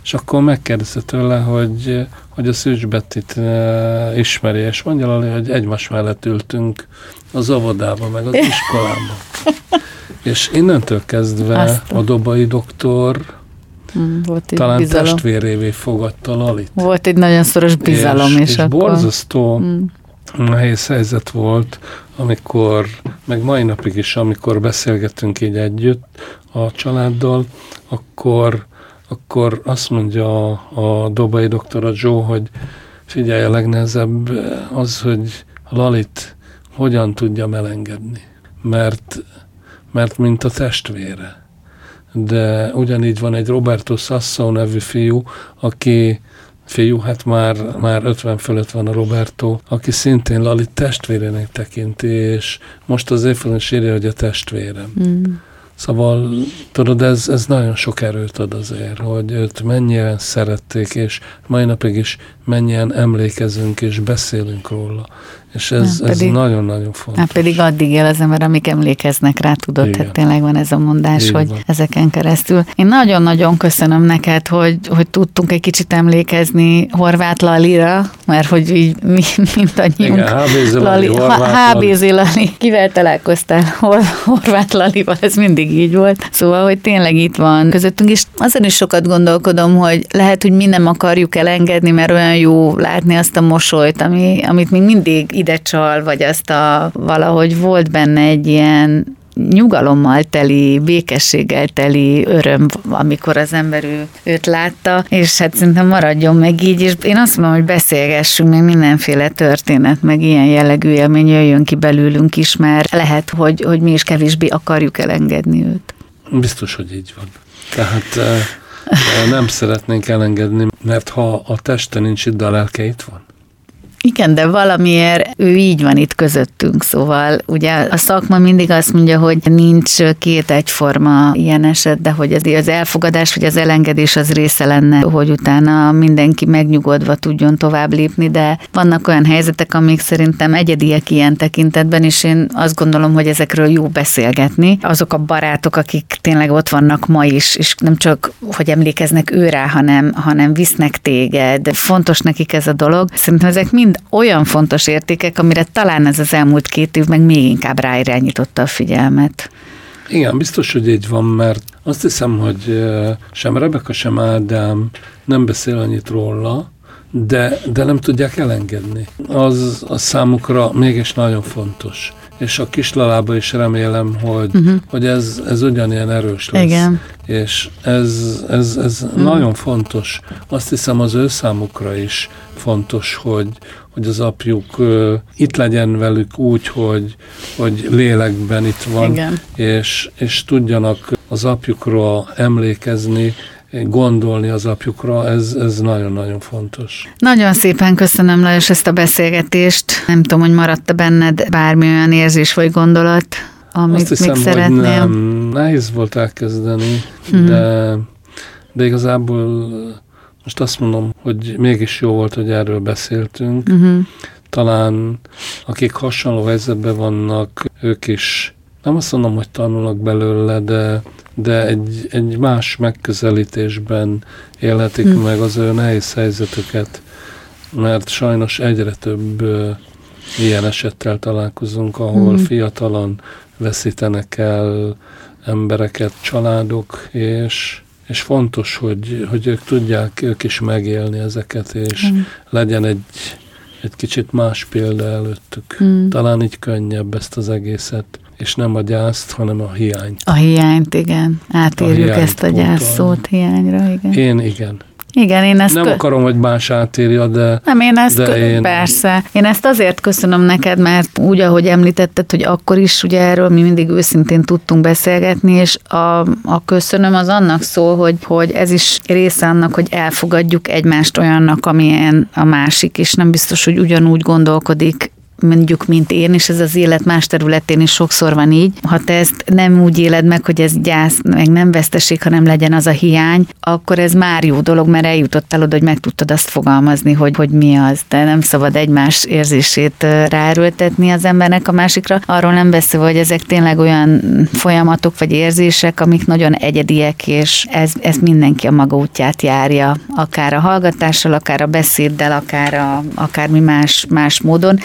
És akkor megkérdezte tőle, hogy, hogy a Szűcs Bettit e, ismeri, és mondja Lali, hogy egymás mellett ültünk az óvodába, meg az iskolába. és innentől kezdve Aztán. a dobai doktor Hmm, volt egy Talán bizalom. testvérévé fogadta Lalit. Volt egy nagyon szoros bizalom és, és, és akkor... borzasztó hmm. nehéz helyzet volt, amikor, meg mai napig is, amikor beszélgettünk így együtt a családdal, akkor, akkor azt mondja a, a dobai doktor, a Joe, hogy figyelj, a legnehezebb az, hogy Lalit hogyan tudja melengedni. Mert, mert mint a testvére de ugyanígy van egy Roberto Sasso nevű fiú, aki fiú, hát már, már 50 fölött van a Roberto, aki szintén Lali testvérének tekinti, és most az évfélön írja, hogy a testvérem. Mm. Szóval, tudod, ez, ez nagyon sok erőt ad azért, hogy őt mennyien szerették, és mai napig is mennyien emlékezünk és beszélünk róla. És ez, nem, pedig, ez nagyon-nagyon fontos. Nem, pedig addig él az ember, amik emlékeznek rá, tudod, Igen. tehát tényleg van ez a mondás, Igen. hogy van. ezeken keresztül. Én nagyon-nagyon köszönöm neked, hogy, hogy tudtunk egy kicsit emlékezni Horváth Lalira, mert hogy így mi, mindannyiunk. Igen, HBZ Lali, HBZ Lali. Kivel találkoztál? Hor, Horváth Lalival, ez mindig így volt. Szóval, hogy tényleg itt van közöttünk, és azon is sokat gondolkodom, hogy lehet, hogy mi nem akarjuk elengedni, mert olyan jó látni azt a mosolyt, ami, amit még mindig ide csal, vagy azt a valahogy volt benne egy ilyen nyugalommal teli, békességgel teli öröm, amikor az ember ő, őt látta, és hát szerintem maradjon meg így, és én azt mondom, hogy beszélgessünk meg mindenféle történet, meg ilyen jellegű élmény jöjjön ki belőlünk is, mert lehet, hogy, hogy mi is kevésbé akarjuk elengedni őt. Biztos, hogy így van. Tehát nem szeretnénk elengedni, mert ha a teste nincs itt, de a lelke itt van. Igen, de valamiért ő így van itt közöttünk, szóval ugye a szakma mindig azt mondja, hogy nincs két egyforma ilyen eset, de hogy az elfogadás vagy az elengedés az része lenne, hogy utána mindenki megnyugodva tudjon tovább lépni, de vannak olyan helyzetek, amik szerintem egyediek ilyen tekintetben, és én azt gondolom, hogy ezekről jó beszélgetni. Azok a barátok, akik tényleg ott vannak ma is, és nem csak, hogy emlékeznek őre, hanem, hanem visznek téged. Fontos nekik ez a dolog. Szerintem ezek mind mind olyan fontos értékek, amire talán ez az elmúlt két év meg még inkább ráirányította a figyelmet. Igen, biztos, hogy így van, mert azt hiszem, hogy sem Rebeka, sem Ádám nem beszél annyit róla, de, de nem tudják elengedni. Az a számukra mégis nagyon fontos és a kislalába is remélem, hogy, uh-huh. hogy ez, ez ugyanilyen erős lesz. Igen. És ez, ez, ez uh-huh. nagyon fontos. Azt hiszem az ő számukra is fontos, hogy, hogy az apjuk uh, itt legyen velük úgy, hogy, hogy lélekben itt van, Igen. és, és tudjanak az apjukról emlékezni, gondolni az apjukra, ez, ez nagyon-nagyon fontos. Nagyon szépen köszönöm, Lajos, ezt a beszélgetést. Nem tudom, hogy maradt benned bármi olyan érzés vagy gondolat, amit Azt hiszem, még szeretnél. Nem. Nehéz volt elkezdeni, hmm. de, de igazából most azt mondom, hogy mégis jó volt, hogy erről beszéltünk. Uh-huh. Talán akik hasonló helyzetben vannak, ők is nem azt mondom, hogy tanulnak belőle, de, de egy, egy más megközelítésben élhetik hmm. meg az ő nehéz helyzetüket, mert sajnos egyre több uh, ilyen esettel találkozunk, ahol hmm. fiatalon veszítenek el embereket, családok, és, és fontos, hogy, hogy ők tudják ők is megélni ezeket, és hmm. legyen egy, egy kicsit más példa előttük. Hmm. Talán így könnyebb ezt az egészet és nem a gyászt, hanem a hiányt. A hiányt, igen. Átérjük a ezt a gyász szót hiányra, igen. Én igen. Igen, én ezt... Nem kö... akarom, hogy más átírja, de... Nem, én ezt... De én... Persze. Én ezt azért köszönöm neked, mert úgy, ahogy említetted, hogy akkor is ugye erről mi mindig őszintén tudtunk beszélgetni, és a, a köszönöm az annak szól, hogy, hogy ez is része annak, hogy elfogadjuk egymást olyannak, amilyen a másik, és nem biztos, hogy ugyanúgy gondolkodik mondjuk, mint én, és ez az élet más területén is sokszor van így. Ha te ezt nem úgy éled meg, hogy ez gyász, meg nem veszteség, hanem legyen az a hiány, akkor ez már jó dolog, mert eljutottál oda, hogy meg tudtad azt fogalmazni, hogy, hogy mi az. De nem szabad egymás érzését ráerőltetni az embernek a másikra. Arról nem beszélve, hogy ezek tényleg olyan folyamatok vagy érzések, amik nagyon egyediek, és ez, ez mindenki a maga útját járja, akár a hallgatással, akár a beszéddel, akár a, akármi más, más módon.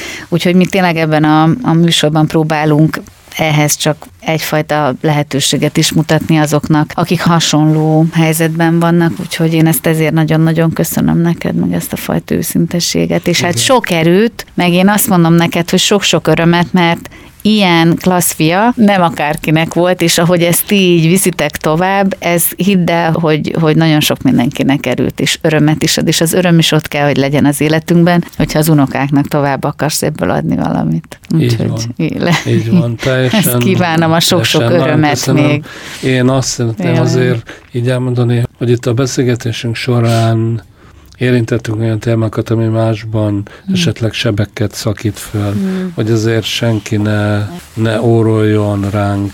Úgyhogy mi tényleg ebben a, a műsorban próbálunk ehhez csak egyfajta lehetőséget is mutatni azoknak, akik hasonló helyzetben vannak, úgyhogy én ezt ezért nagyon-nagyon köszönöm neked, meg ezt a fajta őszintességet, és hát Igen. hát sok erőt, meg én azt mondom neked, hogy sok-sok örömet, mert ilyen klassz fia nem akárkinek volt, és ahogy ezt így viszitek tovább, ez hidd el, hogy, hogy nagyon sok mindenkinek erőt és örömet is ad, és az öröm is ott kell, hogy legyen az életünkben, hogyha az unokáknak tovább akarsz ebből adni valamit. Úgyhogy így van. Így van, teljesen. Ezt kívánom a sok-sok örömet még. Én azt szeretném azért így elmondani, hogy itt a beszélgetésünk során érintettünk olyan témákat, ami másban mm. esetleg sebeket szakít föl, mm. hogy azért senki ne, ne óroljon ránk,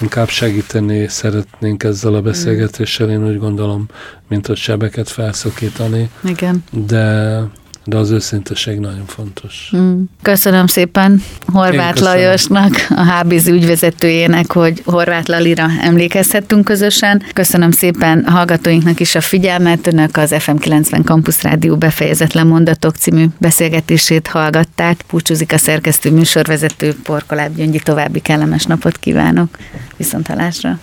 inkább segíteni szeretnénk ezzel a beszélgetéssel, én úgy gondolom, mint hogy sebeket felszakítani. Igen. De de az őszinteség nagyon fontos. Mm. Köszönöm szépen Horváth Lajosnak, a HBZ ügyvezetőjének, hogy Horváth Lalira emlékezhettünk közösen. Köszönöm szépen hallgatóinknak is a figyelmet. Önök az FM90 Campus Rádió befejezetlen mondatok című beszélgetését hallgatták. Búcsúzik a szerkesztő műsorvezető Porkoláb Gyöngyi. További kellemes napot kívánok. Viszontalásra.